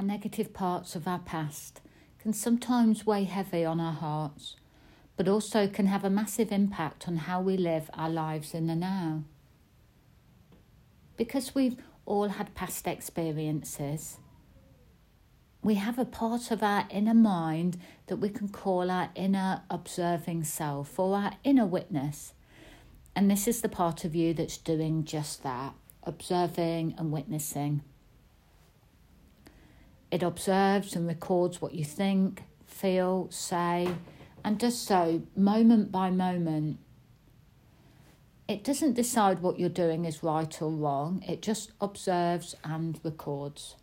our negative parts of our past can sometimes weigh heavy on our hearts, but also can have a massive impact on how we live our lives in the now. Because we've all had past experiences, we have a part of our inner mind that we can call our inner observing self or our inner witness. And this is the part of you that's doing just that observing and witnessing. It observes and records what you think, feel, say, and does so moment by moment. It doesn't decide what you're doing is right or wrong, it just observes and records.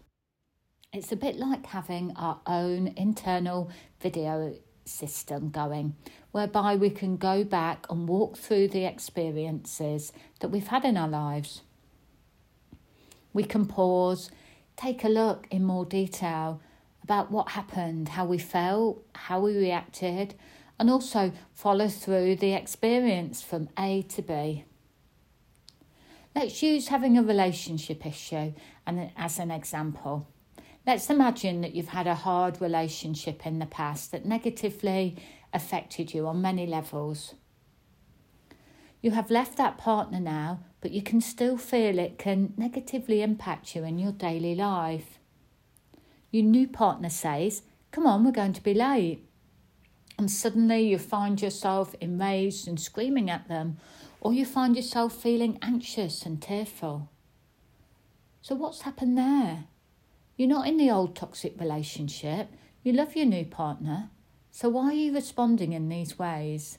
It's a bit like having our own internal video system going, whereby we can go back and walk through the experiences that we've had in our lives. We can pause take a look in more detail about what happened, how we felt, how we reacted, and also follow through the experience from A to B. Let's use having a relationship issue and as an example. Let's imagine that you've had a hard relationship in the past that negatively affected you on many levels. You have left that partner now but you can still feel it can negatively impact you in your daily life. Your new partner says, Come on, we're going to be late. And suddenly you find yourself enraged and screaming at them, or you find yourself feeling anxious and tearful. So, what's happened there? You're not in the old toxic relationship. You love your new partner. So, why are you responding in these ways?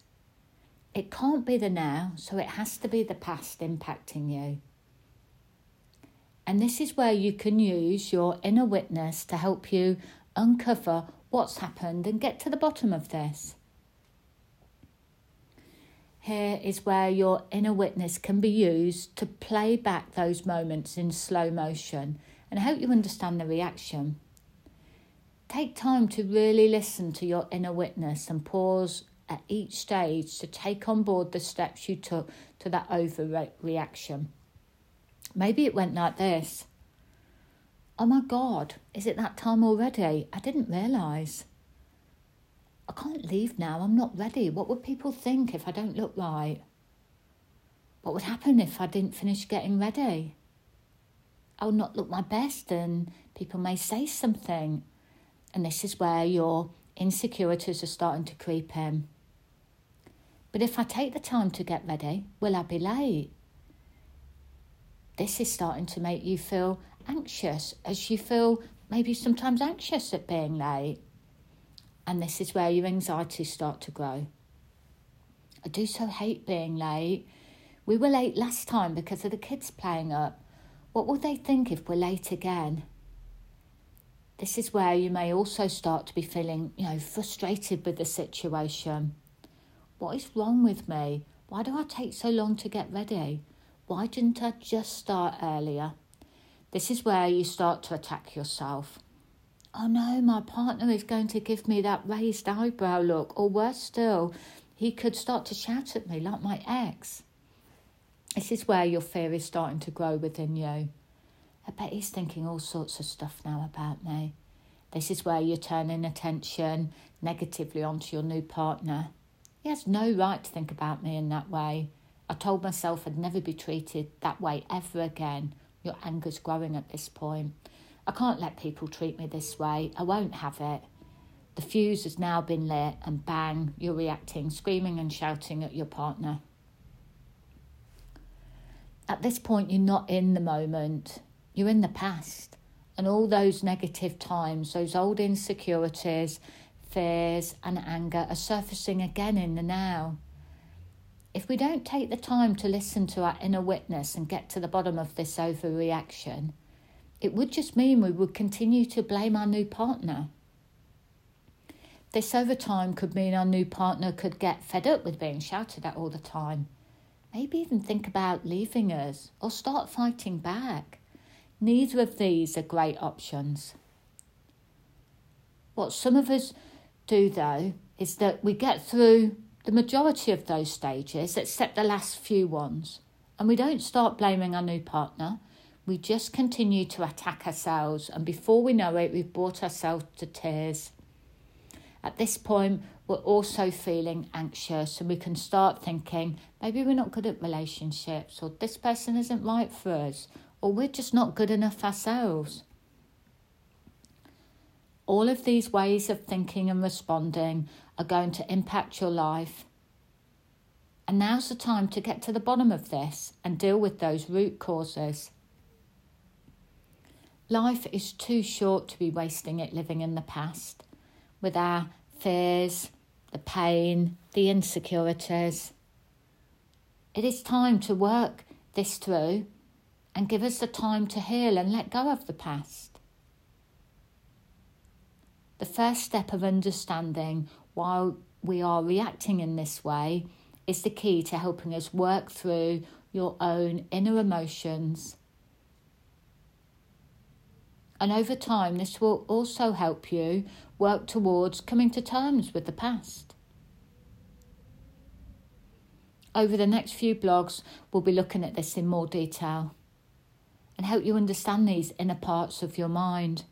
It can't be the now, so it has to be the past impacting you. And this is where you can use your inner witness to help you uncover what's happened and get to the bottom of this. Here is where your inner witness can be used to play back those moments in slow motion and help you understand the reaction. Take time to really listen to your inner witness and pause at each stage to take on board the steps you took to that overreaction. Maybe it went like this Oh my God, is it that time already? I didn't realise. I can't leave now, I'm not ready. What would people think if I don't look right? What would happen if I didn't finish getting ready? I'll not look my best and people may say something. And this is where your insecurities are starting to creep in. But if I take the time to get ready, will I be late? This is starting to make you feel anxious as you feel maybe sometimes anxious at being late. And this is where your anxieties start to grow. I do so hate being late. We were late last time because of the kids playing up. What will they think if we're late again? This is where you may also start to be feeling, you know, frustrated with the situation. What is wrong with me? Why do I take so long to get ready? Why didn't I just start earlier? This is where you start to attack yourself. Oh no, my partner is going to give me that raised eyebrow look, or worse still, he could start to shout at me like my ex. This is where your fear is starting to grow within you. I bet he's thinking all sorts of stuff now about me. This is where you're turning attention negatively onto your new partner. He has no right to think about me in that way. I told myself I'd never be treated that way ever again. Your anger's growing at this point. I can't let people treat me this way. I won't have it. The fuse has now been lit, and bang, you're reacting, screaming and shouting at your partner. At this point, you're not in the moment, you're in the past. And all those negative times, those old insecurities, fears, and anger are surfacing again in the now. If we don't take the time to listen to our inner witness and get to the bottom of this overreaction, it would just mean we would continue to blame our new partner. This over time could mean our new partner could get fed up with being shouted at all the time. Maybe even think about leaving us or start fighting back. Neither of these are great options. What some of us do, though, is that we get through the majority of those stages, except the last few ones, and we don't start blaming our new partner. we just continue to attack ourselves, and before we know it, we've brought ourselves to tears. At this point, we're also feeling anxious, and we can start thinking maybe we're not good at relationships, or this person isn't right for us, or we're just not good enough ourselves. All of these ways of thinking and responding are going to impact your life. And now's the time to get to the bottom of this and deal with those root causes. Life is too short to be wasting it living in the past with our fears, the pain, the insecurities. It is time to work this through and give us the time to heal and let go of the past. The first step of understanding why we are reacting in this way is the key to helping us work through your own inner emotions and over time, this will also help you work towards coming to terms with the past. Over the next few blogs, we'll be looking at this in more detail and help you understand these inner parts of your mind.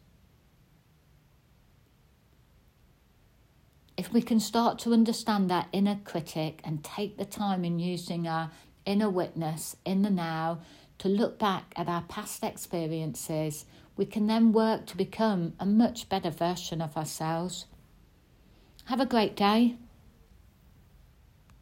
If we can start to understand that inner critic and take the time in using our inner witness in the now to look back at our past experiences, we can then work to become a much better version of ourselves. Have a great day.